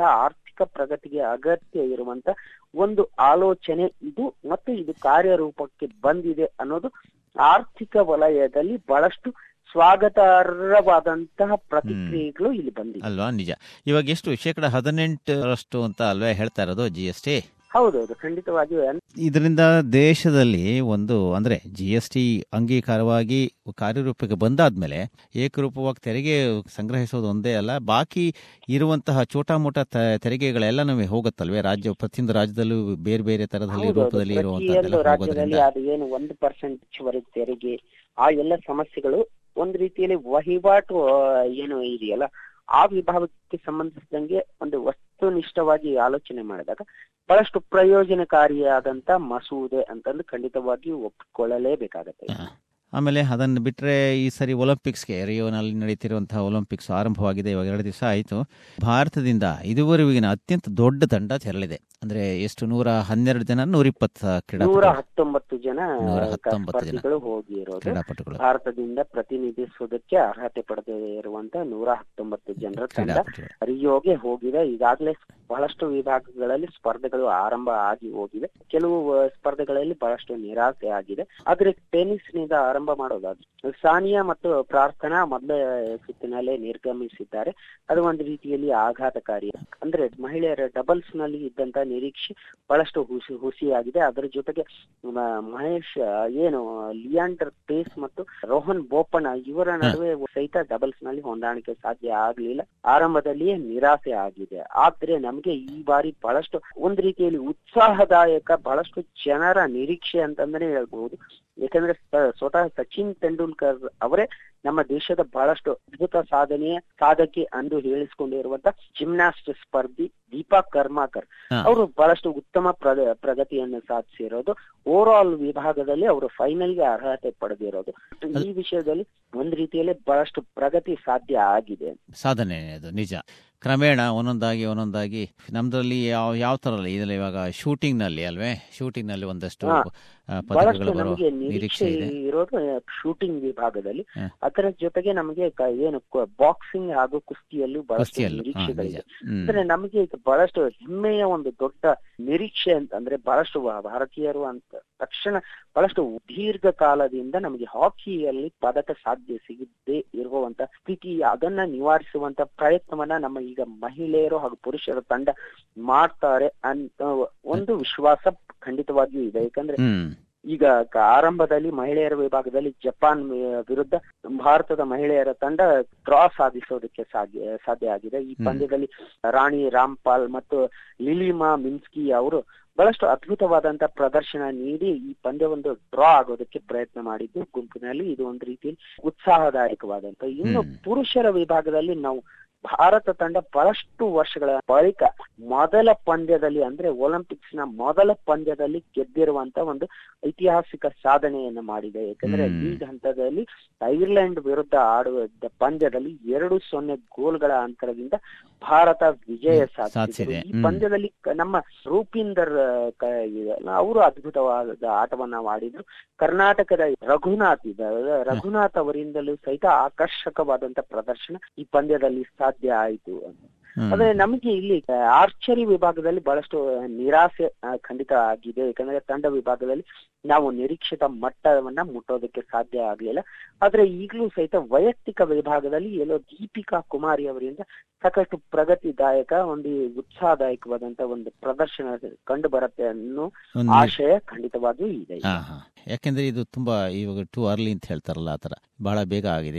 ಆರ್ಥಿಕ ಪ್ರಗತಿಗೆ ಅಗತ್ಯ ಇರುವಂತ ಒಂದು ಆಲೋಚನೆ ಇದು ಮತ್ತು ಇದು ಕಾರ್ಯರೂಪಕ್ಕೆ ಬಂದಿದೆ ಅನ್ನೋದು ಆರ್ಥಿಕ ವಲಯದಲ್ಲಿ ಬಹಳಷ್ಟು ಸ್ವಾಗತಾರ್ಹವಾದಂತಹ ಪ್ರತಿಕ್ರಿಯೆಗಳು ಇಲ್ಲಿ ಬಂದಿದೆ. ಅಲ್ವಾ? ನಿಜ. ಇವಾಗ ಎಷ್ಟು ಶೇಕಡ ಹದಿನೆಂಟರಷ್ಟು ಅಂತ ಅಲ್ವೇ ಹೇಳ್ತಾ ಇರೋದು ಜಿ ಎಸ್ ಟಿ ಹೌದೌದು ಖಂಡಿತವಾಗಿಯೂ. ಇದರಿಂದ ದೇಶದಲ್ಲಿ ಒಂದು ಅಂದ್ರೆ ಜಿ ಎಸ್ ಟಿ ಅಂಗೀಕಾರವಾಗಿ ಕಾರ್ಯರೂಪಕ್ಕೆ ಬಂದಾದ್ಮೇಲೆ ಏಕರೂಪವಾಗಿ ತೆರಿಗೆ ಸಂಗ್ರಹಿಸೋದು ಒಂದೇ ಅಲ್ಲ ಬಾಕಿ ಇರುವಂತಹ ಚೋಟಾ ಮೋಟ ತೆರಿಗೆಗಳೆಲ್ಲ ನಮಗೆ ಹೋಗುತ್ತಲ್ವೇ? ರಾಜ್ಯ ಪ್ರತಿಯೊಂದು ರಾಜ್ಯದಲ್ಲೂ ಬೇರೆ ಬೇರೆ ತರದಲ್ಲಿ ರೂಪದಲ್ಲಿ ಇರುವಂತಹ ಅದು ಏನು ಒಂದು ಪರ್ಸೆಂಟ್ ತೆರಿಗೆ ಆ ಎಲ್ಲ ಸಮಸ್ಯೆಗಳು ಒಂದ್ ರೀತಿಯಲ್ಲಿ ವಹಿವಾಟು ಏನು ಇದೆಯಲ್ಲ ಆ ವಿಭಾಗಕ್ಕೆ ಸಂಬಂಧಿಸಿದಂಗೆ ಒಂದು ವಸ್ತುನಿಷ್ಠವಾಗಿ ಆಲೋಚನೆ ಮಾಡಿದಾಗ ಬಹಳಷ್ಟು ಪ್ರಯೋಜನಕಾರಿಯಾದಂತ ಮಸೂದೆ ಅಂತಂದು ಖಂಡಿತವಾಗಿಯೂ ಒಪ್ಪಿಕೊಳ್ಳಲೇಬೇಕಾಗತ್ತೆ. ಆಮೇಲೆ ಅದನ್ನು ಬಿಟ್ಟರೆ ಈ ಸರಿ ಒಲಿಂಪಿಕ್ಸ್ಗೆ ರಿಯೋನಲ್ಲಿ ನಡೀತಿರುವಂತಹ ಒಲಿಂಪಿಕ್ಸ್ ಆರಂಭವಾಗಿದೆ. ಇವಾಗ ಎರಡು ದಿವಸ ಆಯಿತು. ಭಾರತದಿಂದ ಇದುವರೆಗಿನ ಅತ್ಯಂತ ದೊಡ್ಡ ತಂಡ ತೆರಳಿದೆ. ಅಂದ್ರೆ ಎಷ್ಟು? ನೂರ ಹನ್ನೆರಡು ಜನ ನೂರ ಇಪ್ಪತ್ತು ಹತ್ತೊಂಬತ್ತು ಜನ ನೂರ ಹತ್ತೊಂಬತ್ತು ಜನ. ಕ್ರೀಡಾಪಟುಗಳು. ಭಾರತದಿಂದ ಪ್ರತಿನಿಧಿಸುವುದಕ್ಕೆ ಅರ್ಹತೆ ಪಡೆದಿರುವಂತ ನೂರ ಹತ್ತೊಂಬತ್ತು ಜನರ ತಂಡ ರಿಯೋಗೆ ಹೋಗಿದೆ. ಈಗಾಗಲೇ ಬಹಳಷ್ಟು ವಿಭಾಗಗಳಲ್ಲಿ ಸ್ಪರ್ಧೆಗಳು ಆರಂಭ ಆಗಿ ಹೋಗಿವೆ. ಕೆಲವು ಸ್ಪರ್ಧೆಗಳಲ್ಲಿ ಬಹಳಷ್ಟು ನಿರಾಸೆ ಆಗಿದೆ. ಆದ್ರೆ ಟೆನ್ನಿಸ್ನಿಂದ ಆರಂಭ ಮಾಡೋದಾದ್ರೆ ಸಾನಿಯಾ ಮತ್ತು ಪ್ರಾರ್ಥನಾ ಮೊದಲ ಸುತ್ತಿನಲ್ಲೇ ನಿರ್ಗಮಿಸಿದ್ದಾರೆ. ಅದು ಒಂದು ರೀತಿಯಲ್ಲಿ ಆಘಾತಕಾರಿ. ಅಂದ್ರೆ ಮಹಿಳೆಯರ ಡಬಲ್ಸ್ನಲ್ಲಿ ಇದ್ದಂತ ನಿರೀಕ್ಷೆ ಬಹಳಷ್ಟು ಹುಸಿ ಹುಸಿಯಾಗಿದೆ. ಅದರ ಜೊತೆಗೆ ಮಹೇಶ್ ಏನು ಲಿಯಾಂಡರ್ ಪೇಸ್ ಮತ್ತು ರೋಹನ್ ಬೋಪಣ್ಣ ಇವರ ನಡುವೆ ಸಹಿತ ಡಬಲ್ಸ್ನಲ್ಲಿ ಹೊಂದಾಣಿಕೆ ಸಾಧ್ಯ ಆಗ್ಲಿಲ್ಲ. ಆರಂಭದಲ್ಲಿಯೇ ನಿರಾಸೆ ಆಗಿದೆ. ಆದ್ರೆ ನಮ್ಗೆ ಈ ಬಾರಿ ಬಹಳಷ್ಟು ಒಂದ್ ರೀತಿಯಲ್ಲಿ ಉತ್ಸಾಹದಾಯಕ ಬಹಳಷ್ಟು ಜನರ ನಿರೀಕ್ಷೆ ಅಂತಂದ್ರೆ ಹೇಳ್ಬಹುದು ಯಾಕಂದ್ರೆ ಸ್ವತಃ ಸಚಿನ್ ತೆಂಡೂಲ್ಕರ್ ಅವರೇ ನಮ್ಮ ದೇಶದ ಬಹಳಷ್ಟು ಅದ್ಭುತ ಸಾಧನೆಯ ಸಾಧಕಿ ಅಂದು ಹೇಳಿಸಿಕೊಂಡಿರುವಂತ ಜಿಮ್ನಾಸ್ಟ್ ಸ್ಪರ್ಧಿ ದೀಪಾ ಕರ್ಮಾಕರ್. ಅವರು ಬಹಳಷ್ಟು ಉತ್ತಮ ಪ್ರ- ಪ್ರಗತಿಯನ್ನು ಸಾಧಿಸಿರೋದು. ಓವರ್ ಆಲ್ ವಿಭಾಗದಲ್ಲಿ ಅವರು ಫೈನಲ್ಗೆ ಅರ್ಹತೆ ಪಡೆದಿರೋದು. ಈ ವಿಷಯದಲ್ಲಿ ಒಂದ್ ರೀತಿಯಲ್ಲಿ ಬಹಳಷ್ಟು ಪ್ರಗತಿ ಸಾಧ್ಯ ಆಗಿದೆ. ಸಾಧನೆ ಅದು ನಿಜ. ಕ್ರಮೇಣ ಒಂದೊಂದಾಗಿ ಒಂದೊಂದಾಗಿ ನಮ್ದ್ರಲ್ಲಿ ಯಾವ ಯಾವ ತರ ಇದರಲ್ಲಿ ಇವಾಗ ಶೂಟಿಂಗ್ನಲ್ಲಿ ಅಲ್ವೇ ಶೂಟಿಂಗ್ನಲ್ಲಿ ಒಂದಷ್ಟು ಪದಕಗಳು ನಿರೀಕ್ಷೆ ಇರೋದು ಶೂಟಿಂಗ್ ವಿಭಾಗದಲ್ಲಿ. ಅದರ ಜೊತೆಗೆ ನಮಗೆ ಏನು ಬಾಕ್ಸಿಂಗ್ ಹಾಗೂ ಕುಸ್ತಿಯಲ್ಲೂ ಬಹಳಷ್ಟು ನಿರೀಕ್ಷೆಗಳಿದೆ. ಅಂದ್ರೆ ನಮಗೆ ಈಗ ಬಹಳಷ್ಟು ಹೆಮ್ಮೆಯ ಒಂದು ದೊಡ್ಡ ನಿರೀಕ್ಷೆ ಅಂತ ಅಂದ್ರೆ ಬಹಳಷ್ಟು ಭಾರತೀಯರು ಅಂತ ತಕ್ಷಣ ಬಹಳಷ್ಟು ದೀರ್ಘ ಕಾಲದಿಂದ ನಮಗೆ ಹಾಕಿಯಲ್ಲಿ ಪದಕ ಸಾಧ್ಯ ಸಿಗದೆ ಇರುವಂತ ಸ್ಥಿತಿ ಅದನ್ನ ನಿವಾರಿಸುವಂತ ಪ್ರಯತ್ನವನ್ನ ನಮ್ಮ ಈಗ ಮಹಿಳೆಯರು ಹಾಗೂ ಪುರುಷರ ತಂಡ ಮಾಡ್ತಾರೆ ಅಂತ ಒಂದು ವಿಶ್ವಾಸ ಖಂಡಿತವಾಗಿಯೂ ಇದೆ. ಯಾಕಂದ್ರೆ ಈಗ ಆರಂಭದಲ್ಲಿ ಮಹಿಳೆಯರ ವಿಭಾಗದಲ್ಲಿ ಜಪಾನ್ ವಿರುದ್ಧ ಭಾರತದ ಮಹಿಳೆಯರ ತಂಡ ಡ್ರಾ ಸಾಧಿಸೋದಕ್ಕೆ ಸಾಧ್ಯ ಸಾಧ್ಯ ಆಗಿದೆ. ಈ ಪಂದ್ಯದಲ್ಲಿ ರಾಣಿ ರಾಮ್ಪಾಲ್ ಮತ್ತು ಲಿಲಿಮಾ ಮಿನ್ಸ್ಕಿ ಅವರು ಬಹಳಷ್ಟು ಅದ್ಭುತವಾದಂತಹ ಪ್ರದರ್ಶನ ನೀಡಿ ಈ ಪಂದ್ಯ ಒಂದು ಡ್ರಾ ಆಗೋದಕ್ಕೆ ಪ್ರಯತ್ನ ಮಾಡಿದ್ದು. ಗುಂಪಿನಲ್ಲಿ ಇದು ಒಂದು ರೀತಿಯಲ್ಲಿ ಉತ್ಸಾಹದಾಯಕವಾದಂತ ಇನ್ನು ಪುರುಷರ ವಿಭಾಗದಲ್ಲಿ ನಾವು ಭಾರತ ತಂಡ ಬಹಳಷ್ಟು ವರ್ಷಗಳ ಬಳಿಕ ಮೊದಲ ಪಂದ್ಯದಲ್ಲಿ ಅಂದ್ರೆ ಒಲಿಂಪಿಕ್ಸ್ನ ಮೊದಲ ಪಂದ್ಯದಲ್ಲಿ ಗೆದ್ದಿರುವಂತ ಒಂದು ಐತಿಹಾಸಿಕ ಸಾಧನೆಯನ್ನ ಮಾಡಿದೆ. ಯಾಕಂದ್ರೆ. ಲೀಗ್ ಹಂತದಲ್ಲಿ ಐರ್ಲೆಂಡ್ ವಿರುದ್ಧ ಆಡುವ ಪಂದ್ಯದಲ್ಲಿ ಎರಡು ಸೊನ್ನೆ ಗೋಲ್ಗಳ ಅಂತರದಿಂದ ಭಾರತ ವಿಜಯ ಸಾಧಿಸಿದೆ. ಈ ಪಂದ್ಯದಲ್ಲಿ ನಮ್ಮ ರೂಪಿಂದರ್ ಅವರು ಅದ್ಭುತವಾದ ಆಟವನ್ನ ಮಾಡಿದ್ರು ಕರ್ನಾಟಕದ ರಘುನಾಥ್ ರಘುನಾಥ್ ಅವರಿಂದಲೂ ಸಹಿತ ಆಕರ್ಷಕವಾದಂತ ಪ್ರದರ್ಶನ ಈ ಪಂದ್ಯದಲ್ಲಿ ಸಾಧ್ಯ ಆಯಿತು ಅಂತ. ಹ್ಮ್. ಆದ್ರೆ ನಮಗೆ ಇಲ್ಲಿ ಆರ್ಚರಿ ವಿಭಾಗದಲ್ಲಿ ಬಹಳಷ್ಟು ನಿರಾಸೆ ಖಂಡಿತ ಆಗಿದೆ. ಯಾಕಂದ್ರೆ ತಂಡ ವಿಭಾಗದಲ್ಲಿ ನಾವು ನಿರೀಕ್ಷಿತ ಮಟ್ಟವನ್ನ ಮುಟ್ಟೋದಕ್ಕೆ ಸಾಧ್ಯ ಆಗ್ಲಿಲ್ಲ. ಆದ್ರೆ ಈಗಲೂ ಸಹಿತ ವೈಯಕ್ತಿಕ ವಿಭಾಗದಲ್ಲಿ ಎಲ್ಲೋ ದೀಪಿಕಾ ಕುಮಾರಿ ಅವರಿಂದ ಸಾಕಷ್ಟು ಪ್ರಗತಿದಾಯಕ ಒಂದು ಉತ್ಸಾಹದಾಯಕವಾದಂತ ಒಂದು ಪ್ರದರ್ಶನ ಕಂಡು ಬರುತ್ತೆ ಅನ್ನೋ ಆಶಯ ಖಂಡಿತವಾಗಿಯೂ ಇದೆ. ಯಾಕೆಂದ್ರೆ ಇದು ತುಂಬಾ ಇವಾಗ ಟೂ ಅರ್ಲಿ ಅಂತ ಹೇಳ್ತಾರಲ್ಲ ಆತರ ಬಹಳ ಬೇಗ ಆಗಿದೆ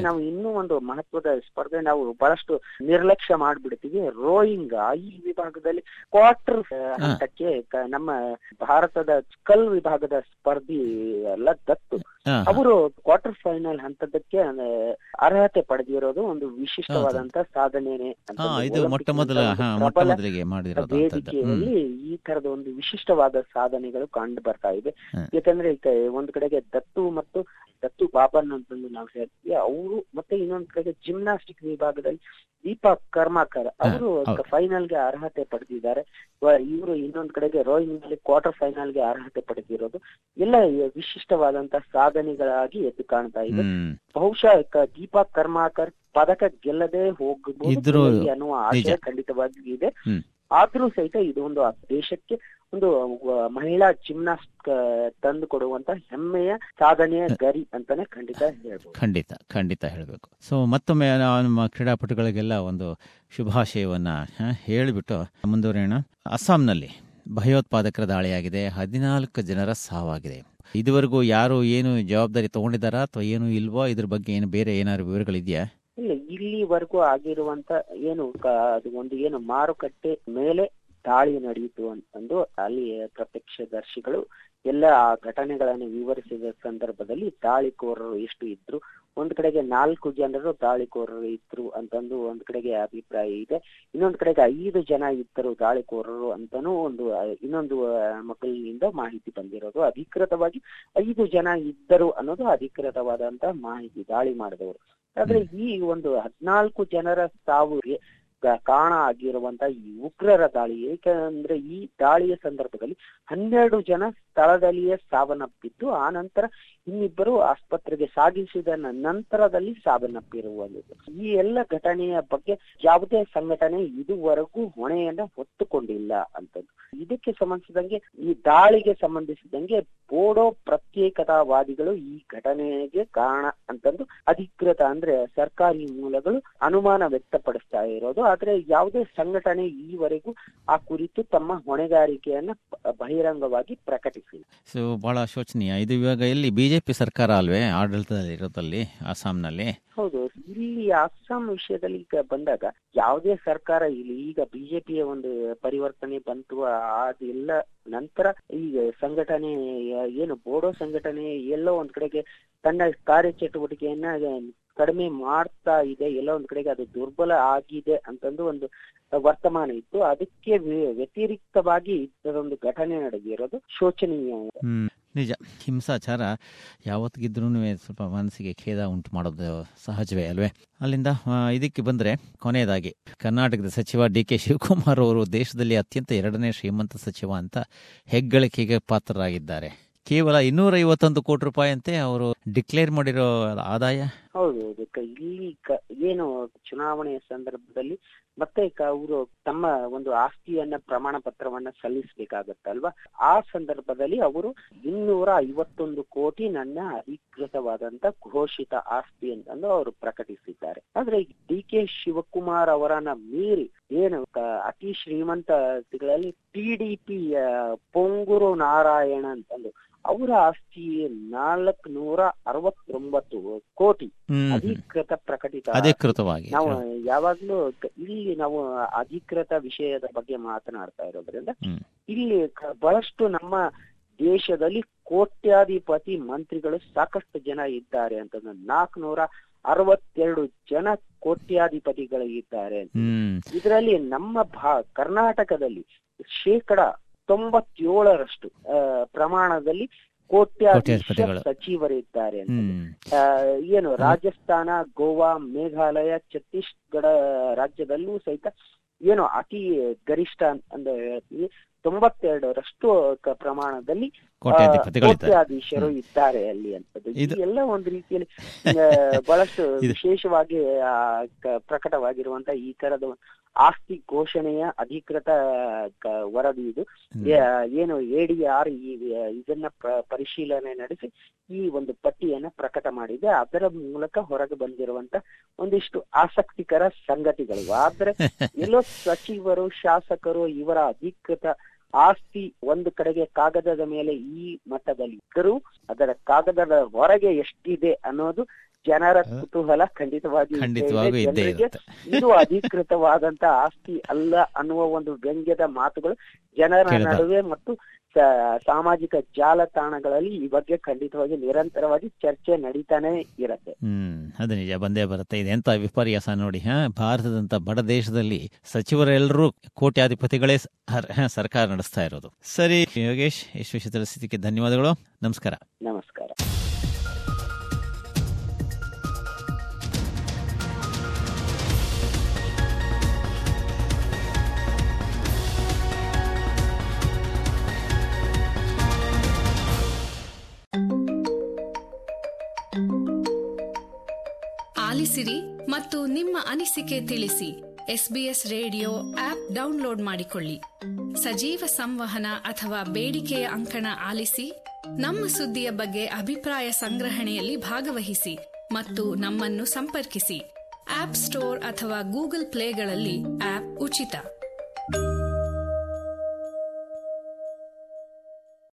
ನಾವು ಇನ್ನೂ ಒಂದು ಮಹತ್ವದ ಸ್ಪರ್ಧೆ ನಾವು ಬಹಳಷ್ಟು ನಿರ್ಲಕ್ಷ್ಯ ಮಾಡ್ಬಿಡ್ತೀವಿ. ರೋಯಿಂಗ್ ಈ ವಿಭಾಗದಲ್ಲಿ ಕ್ವಾರ್ಟರ್ ಹಂತಕ್ಕೆ ನಮ್ಮ ಭಾರತದ ಕಲ್ ವಿಭಾಗದ ಸ್ಪರ್ಧಿ ಎಲ್ಲ ದತ್ತು. ಅವರು ಕ್ವಾರ್ಟರ್ ಫೈನಲ್ ಹಂತದಕ್ಕೆ ಅರ್ಹತೆ ಪಡೆದಿರೋದು ಒಂದು ವಿಶಿಷ್ಟವಾದಂತ ಸಾಧನೆನೆ ವೇದಿಕೆಯಲ್ಲಿ ಈ ತರದ ಒಂದು ವಿಶಿಷ್ಟವಾದ ಸಾಧನೆಗಳು ಕಂಡು ಬರ್ತಾ ಇದೆ. ಯಾಕಂದ್ರೆ ಈಗ ಒಂದ್ ಕಡೆಗೆ ದತ್ತು ಮತ್ತು ದತ್ತು ಬಾಬನ್ ಅಂತಂದು ನಾವು ಹೇಳ್ತೀವಿ. ಅವರು ಮತ್ತೆ ಇನ್ನೊಂದ್ ಕಡೆಗೆ ಜಿಮ್ನಾಸ್ಟಿಕ್ ವಿಭಾಗದಲ್ಲಿ ದೀಪಕ್ ಕರ್ಮಾಕರ್ ಅವರು ಫೈನಲ್ಗೆ ಅರ್ಹತೆ ಪಡೆದಿದ್ದಾರೆ. ಇವರು ಇನ್ನೊಂದ್ ಕಡೆಗೆ ರೋಯಿಂಗ್ನಲ್ಲಿ ಕ್ವಾರ್ಟರ್ ಫೈನಲ್ಗೆ ಅರ್ಹತೆ ಪಡೆದಿರೋದು. ಎಲ್ಲ ವಿಶಿಷ್ಟವಾದಂತ ಸಾಧನೆಗಳಾಗಿ ಎದ್ದು ಕಾಣ್ತಾ ಇದೆ. ಬಹುಶಃ ದೀಪಕ್ ದೀಪಾ ಕರ್ಮಾಕರ್ ಪದಕ ಗೆಲ್ಲದೆ ಹೋಗಬಹುದು ಅನ್ನುವ ಆಶಯ. ಖಂಡಿತವಾಗಿ ಇದೆ. ಆದ್ರೂ ಸಹಿತ ಇದು ಒಂದು ದೇಶಕ್ಕೆ ಒಂದು ಮಹಿಳಾ ಜಿಮ್ನಾಸ್ಟ್ ತಂದು ಕೊಡುವಂತ ಹೆಮ್ಮೆಯ ಸಾಧನೆಯ ಗರಿ ಅಂತಾನೆ ಖಂಡಿತ ಹೇಳ್ಬೋದು. ಖಂಡಿತ ಖಂಡಿತ ಹೇಳಬೇಕು. ಸೊ ಮತ್ತೊಮ್ಮೆ ನಮ್ಮ ಕ್ರೀಡಾಪಟುಗಳಿಗೆಲ್ಲ ಒಂದು ಶುಭಾಶಯವನ್ನ ಹೇಳಿಬಿಟ್ಟು ಮುಂದುವರಿಯೋಣ. ಅಸ್ಸಾಂನಲ್ಲಿ ಭಯೋತ್ಪಾದಕರ ದಾಳಿಯಾಗಿದೆ ಹದಿನಾಲ್ಕು ಜನರ ಸಾವಾಗಿದೆ. ಇದುವರೆಗೂ ಯಾರು ಏನು ಜವಾಬ್ದಾರಿ ತಗೊಂಡಿದ್ದಾರಾ ಅಥವಾ ಏನು ಇಲ್ವೋ ಇದ್ರ ಬಗ್ಗೆ ಏನು ಬೇರೆ ಏನಾದ್ರು ವಿವರಗಳಿದೆಯಾ? ಇಲ್ಲ ಇಲ್ಲಿವರೆಗೂ ಆಗಿರುವಂತ ಏನು ಅದು ಒಂದು ಏನು ಮಾರುಕಟ್ಟೆ ಮೇಲೆ ದಾಳಿ ನಡೆಯಿತು ಅಂತಂದು ಅಲ್ಲಿ ಪ್ರತ್ಯಕ್ಷದರ್ಶಿಗಳು ಎಲ್ಲ ಆ ಘಟನೆಗಳನ್ನು ವಿವರಿಸಿದ ಸಂದರ್ಭದಲ್ಲಿ ದಾಳಿಕೋರರು ಎಷ್ಟು ಇದ್ರು. ಒಂದ್ ಕಡೆಗೆ ನಾಲ್ಕು ಜನರು ದಾಳಿಕೋರರು ಇದ್ರು ಅಂತಂದು ಒಂದ್ ಕಡೆಗೆ ಅಭಿಪ್ರಾಯ ಇದೆ. ಇನ್ನೊಂದ್ ಕಡೆಗೆ ಐದು ಜನ ಇದ್ದರು ದಾಳಿಕೋರರು ಅಂತಾನೂ ಒಂದು ಇನ್ನೊಂದು ಮಕ್ಕಳಿನಿಂದ ಮಕ್ಕಳಿಂದ ಮಾಹಿತಿ ಬಂದಿರೋದು. ಅಧಿಕೃತವಾಗಿ ಐದು ಜನ ಇದ್ದರು ಅನ್ನೋದು ಅಧಿಕೃತವಾದಂತ ಮಾಹಿತಿ ದಾಳಿ ಮಾಡಿದವರು. ಆದ್ರೆ ಈ ಒಂದು ಹದ್ನಾಲ್ಕು ಜನರ ಸಾವಿಗೆ ಕ- ಕಾರಣ ಆಗಿರುವಂತಹ ಈ ಉಗ್ರರ ದಾಳಿ. ಏಕೆಂದ್ರೆ ಈ ದಾಳಿಯ ಸಂದರ್ಭದಲ್ಲಿ ಹನ್ನೆರಡು ಜನ ಸ್ಥಳದಲ್ಲಿಯೇ ಸಾವನ್ನಪ್ಪಿದ್ದು, ಆ ನಂತರ ಇನ್ನಿಬ್ಬರು ಆಸ್ಪತ್ರೆಗೆ ಸಾಗಿಸಿದ ನಂತರದಲ್ಲಿ ಸಾವನ್ನಪ್ಪಿರುವಂಥದ್ದು. ಈ ಎಲ್ಲ ಘಟನೆಯ ಬಗ್ಗೆ ಯಾವುದೇ ಸಂಘಟನೆ ಇದುವರೆಗೂ ಹೊಣೆಯನ್ನ ಹೊತ್ತುಕೊಂಡಿಲ್ಲ ಅಂತದ್ದು. ಇದಕ್ಕೆ ಸಂಬಂಧಿಸಿದಂಗೆ, ಈ ದಾಳಿಗೆ ಸಂಬಂಧಿಸಿದಂಗೆ ಬೋಡೋ ಪ್ರತ್ಯೇಕತಾವಾದಿಗಳು ಈ ಘಟನೆಗೆ ಕಾರಣ ಅಂತಂದು ಅಧಿಕೃತ ಅಂದ್ರೆ ಸರ್ಕಾರಿ ಮೂಲಗಳು ಅನುಮಾನ ವ್ಯಕ್ತಪಡಿಸ್ತಾ ಇರೋದು. ಆದ್ರೆ ಯಾವುದೇ ಸಂಘಟನೆ ಈವರೆಗೂ ಆ ಕುರಿತು ತಮ್ಮ ಹೊಣೆಗಾರಿಕೆಯನ್ನ ಬಹಿರಂಗವಾಗಿ ಪ್ರಕಟಿಸಿಲ್ಲ. ಸೊ ಬಹಳ ಶೋಚನೀಯ. ಇದು ಇವಾಗ ಇಲ್ಲಿ ಬಿಜೆಪಿ ಸರ್ಕಾರ ಅಲ್ವೇ? ಆಡಳಿತದಲ್ಲಿ ಇರೋದಲ್ಲಿ ಅಸ್ಸಾಂನಲ್ಲಿ? ಹೌದು. ಇಲ್ಲಿ ಅಸ್ಸಾಂ ವಿಷಯದಲ್ಲಿ ಈಗ ಬಂದಾಗ ಯಾವುದೇ ಸರ್ಕಾರ ಇಲ್ಲಿ. ಈಗ ಬಿಜೆಪಿಯ ಒಂದು ಪರಿವರ್ತನೆ ಬಂತು. ಅದೆಲ್ಲ ನಂತರ ಈ ಸಂಘಟನೆ ಏನು ಬೋಡೋ ಸಂಘಟನೆ ಎಲ್ಲೋ ಒಂದ್ ಕಡೆಗೆ ತನ್ನ ಕಾರ್ಯಚಟುವಟಿಕೆಯನ್ನ ಕಡಿಮೆ ಮಾಡ್ತಾ ಇದೆ, ಎಲ್ಲ ಒಂದ್ ಕಡೆಗೆ ಅದು ದುರ್ಬಲ ಆಗಿದೆ ಅಂತಂದು ಒಂದು ವರ್ತಮಾನ ಇತ್ತು. ಅದಕ್ಕೆ ವ್ಯತಿರಿಕ್ತವಾಗಿ ಇದೊಂದು ಘಟನೆ ನಡೆದಿರೋದು ಶೋಚನೀಯ. ನಿಜ. ಹಿಂಸಾಚಾರ ಯಾವತ್ತಿಗಿದ್ರೂ ಸ್ವಲ್ಪ ಮನಸ್ಸಿಗೆ ಖೇದ ಉಂಟು ಮಾಡೋದು ಸಹಜವೇ ಅಲ್ವೇ? ಅಲ್ಲಿಂದ ಇದಕ್ಕೆ ಬಂದ್ರೆ ಕೊನೆಯದಾಗಿ ಕರ್ನಾಟಕದ ಸಚಿವ ಡಿ ಕೆ ಶಿವಕುಮಾರ್ ಅವರು ದೇಶದಲ್ಲಿ ಅತ್ಯಂತ ಎರಡನೇ ಶ್ರೀಮಂತ ಸಚಿವ ಅಂತ ಹೆಗ್ಗಳಿಕೆಗೆ ಪಾತ್ರರಾಗಿದ್ದಾರೆ. ಕೇವಲ ಇನ್ನೂರ ಐವತ್ತೊಂದು ಕೋಟಿ ರೂಪಾಯಿ ಅಂತೆ ಅವರು ಡಿಕ್ಲೇರ್ ಮಾಡಿರೋ ಆದಾಯ ಹೌದು ಹೌದು. ಇಲ್ಲಿ ಏನು ಚುನಾವಣೆಯ ಸಂದರ್ಭದಲ್ಲಿ ಮತ್ತೆ ಅವರು ತಮ್ಮ ಒಂದು ಆಸ್ತಿಯನ್ನ ಪ್ರಮಾಣ ಪತ್ರವನ್ನ ಸಲ್ಲಿಸಬೇಕಾಗತ್ತಲ್ವಾ? ಆ ಸಂದರ್ಭದಲ್ಲಿ ಅವರು ಇನ್ನೂರ ಐವತ್ತೊಂದು ಕೋಟಿ ನನ್ನ ಅಧಿಕೃತವಾದಂತ ಘೋಷಿತ ಆಸ್ತಿ ಅಂತಂದು ಅವರು ಪ್ರಕಟಿಸಿದ್ದಾರೆ. ಆದ್ರೆ ಡಿ ಕೆ ಶಿವಕುಮಾರ್ ಅವರನ್ನ ಮೀರಿ ಏನು ಅತಿ ಶ್ರೀಮಂತಗಳಲ್ಲಿ ಟಿ ಪೊಂಗುರು ಪಿ ಪೊಂಗೂರು ನಾರಾಯಣ ಅಂತಂದು ಅವರ ಆಸ್ತಿ ನಾಲ್ಕ್ ನೂರ ಅರವತ್ತೊಂಬತ್ತು ಕೋಟಿ. ಅಧಿಕೃತ ಪ್ರಕಟಿತ. ಅಧಿಕೃತವಾಗಿ. ನಾವು ಯಾವಾಗ್ಲೂ ಇಲ್ಲಿ ನಾವು ಅಧಿಕೃತ ವಿಷಯದ ಬಗ್ಗೆ ಮಾತನಾಡ್ತಾ ಇರೋದ್ರಿಂದ ಇಲ್ಲಿ ಬಹಳಷ್ಟು ನಮ್ಮ ದೇಶದಲ್ಲಿ ಕೋಟ್ಯಾಧಿಪತಿ ಮಂತ್ರಿಗಳು ಸಾಕಷ್ಟು ಜನ ಇದ್ದಾರೆ ಅಂತಂದ್ರೆ ನಾಲ್ಕುನೂರ ಅರವತ್ತೆರಡು ಜನ ಕೋಟ್ಯಾಧಿಪತಿಗಳಿದ್ದಾರೆ ಇದರಲ್ಲಿ ನಮ್ಮ ಭಾ ಕರ್ನಾಟಕದಲ್ಲಿ ಶೇಕಡ ತೊಂಬತ್ತೇಳರಷ್ಟು ಪ್ರಮಾಣದಲ್ಲಿ ಕೋಟ್ಯಾಧೀಶ. ಸಚಿವರಿದ್ದಾರೆ ಅಂತ. ಏನು ರಾಜಸ್ಥಾನ ಗೋವಾ ಮೇಘಾಲಯ ಛತ್ತೀಸ್ಗಢ ರಾಜ್ಯದಲ್ಲೂ ಸಹಿತ ಏನು ಅತಿ ಗರಿಷ್ಠ ಅಂತ- ಅಂದ್ರೆ ಹೇಳ್ತೀವಿ ತೊಂಬತ್ತೆರಡರಷ್ಟು ಪ್ರಮಾಣದಲ್ಲಿ ಕೋಟ್ಯಾಧೀಶರು ಇದ್ದಾರೆ ಅಲ್ಲಿ ಅಂತದ್ದು ಎಲ್ಲ ಒಂದು ರೀತಿಯಲ್ಲಿ ಬಹಳಷ್ಟು ವಿಶೇಷವಾಗಿ ಪ್ರಕಟವಾಗಿರುವಂತ ಈ ತರದ ಆಸ್ತಿ ಘೋಷಣೆಯ ಅಧಿಕೃತ ವರದಿ ಇದು. ಏನು ಎಡಿಆರ್ ಈ ಇದನ್ನ ಪರಿಶೀಲನೆ ನಡೆಸಿ ಈ ಒಂದು ಪಟ್ಟಿಯನ್ನ ಪ್ರಕಟ ಮಾಡಿದೆ. ಅದರ ಮೂಲಕ ಹೊರಗೆ ಬಂದಿರುವಂತ ಒಂದಿಷ್ಟು ಆಸಕ್ತಿಕರ ಸಂಗತಿಗಳು. ಆದ್ರೆ ಎಲ್ಲೋ ಸಚಿವರು ಶಾಸಕರು ಇವರ ಅಧಿಕೃತ ಆಸ್ತಿ ಒಂದು ಕಡೆಗೆ ಕಾಗದದ ಮೇಲೆ ಈ ಮಟ್ಟದಲ್ಲಿ ಇದ್ದರೂ ಅದರ ಕಾಗದದ ಹೊರಗೆ ಎಷ್ಟಿದೆ ಅನ್ನೋದು ಜನರ ಕುತೂಹಲ ಖಂಡಿತವಾಗಿ ಖಂಡಿತವಾಗೂ ಇದ್ದೇ ಇದು ಅಧಿಕೃತವಾದಂತ ಆಸ್ತಿ ಅಲ್ಲ ಅನ್ನುವ ಒಂದು ವ್ಯಂಗ್ಯದ ಮಾತುಗಳು ಜನರ ನಡುವೆ ಮತ್ತು ಸಾಮಾಜಿಕ ಜಾಲತಾಣಗಳಲ್ಲಿ ಈ ಬಗ್ಗೆ ಖಂಡಿತವಾಗಿ ನಿರಂತರವಾಗಿ ಚರ್ಚೆ ನಡೀತಾನೆ ಇರತ್ತೆ. ಹ್ಮ್ ಅದು ನಿಜ. ಬಂದೇ ಬರುತ್ತೆ. ಇದೆಂತ ವಿಪರ್ಯಾಸ ನೋಡಿ ಹಾ? ಭಾರತದಂತ ಬಡ ದೇಶದಲ್ಲಿ ಸಚಿವರೆಲ್ಲರೂ ಕೋಟ್ಯಾಧಿಪತಿಗಳೇ ಸರ್ಕಾರ ನಡೆಸ್ತಾ ಇರೋದು. ಸರಿ ಯೋಗೇಶ್ ಈ ವಿಷಯ ತಿಳಿಸಿದಕ್ಕೆ ಧನ್ಯವಾದಗಳು. ನಮಸ್ಕಾರ. ನಮಸ್ಕಾರ. ಆಲಿಸಿರಿ ಮತ್ತು ನಿಮ್ಮ ಅನಿಸಿಕೆ ತಿಳಿಸಿ. ಎಸ್ಬಿಎಸ್ ರೇಡಿಯೋ ಆಪ್ ಡೌನ್ಲೋಡ್ ಮಾಡಿಕೊಳ್ಳಿ. ಸಜೀವ ಸಂವಹನ ಅಥವಾ ಬೇಡಿಕೆಯ ಅಂಕಣ ಆಲಿಸಿ, ನಮ್ಮ ಸುದ್ದಿಯ ಬಗ್ಗೆ ಅಭಿಪ್ರಾಯ ಸಂಗ್ರಹಣೆಯಲ್ಲಿ ಭಾಗವಹಿಸಿ ಮತ್ತು ನಮ್ಮನ್ನು ಸಂಪರ್ಕಿಸಿ. ಆಪ್ ಸ್ಟೋರ್ ಅಥವಾ ಗೂಗಲ್ ಪ್ಲೇಗಳಲ್ಲಿ ಆಪ್ ಉಚಿತ.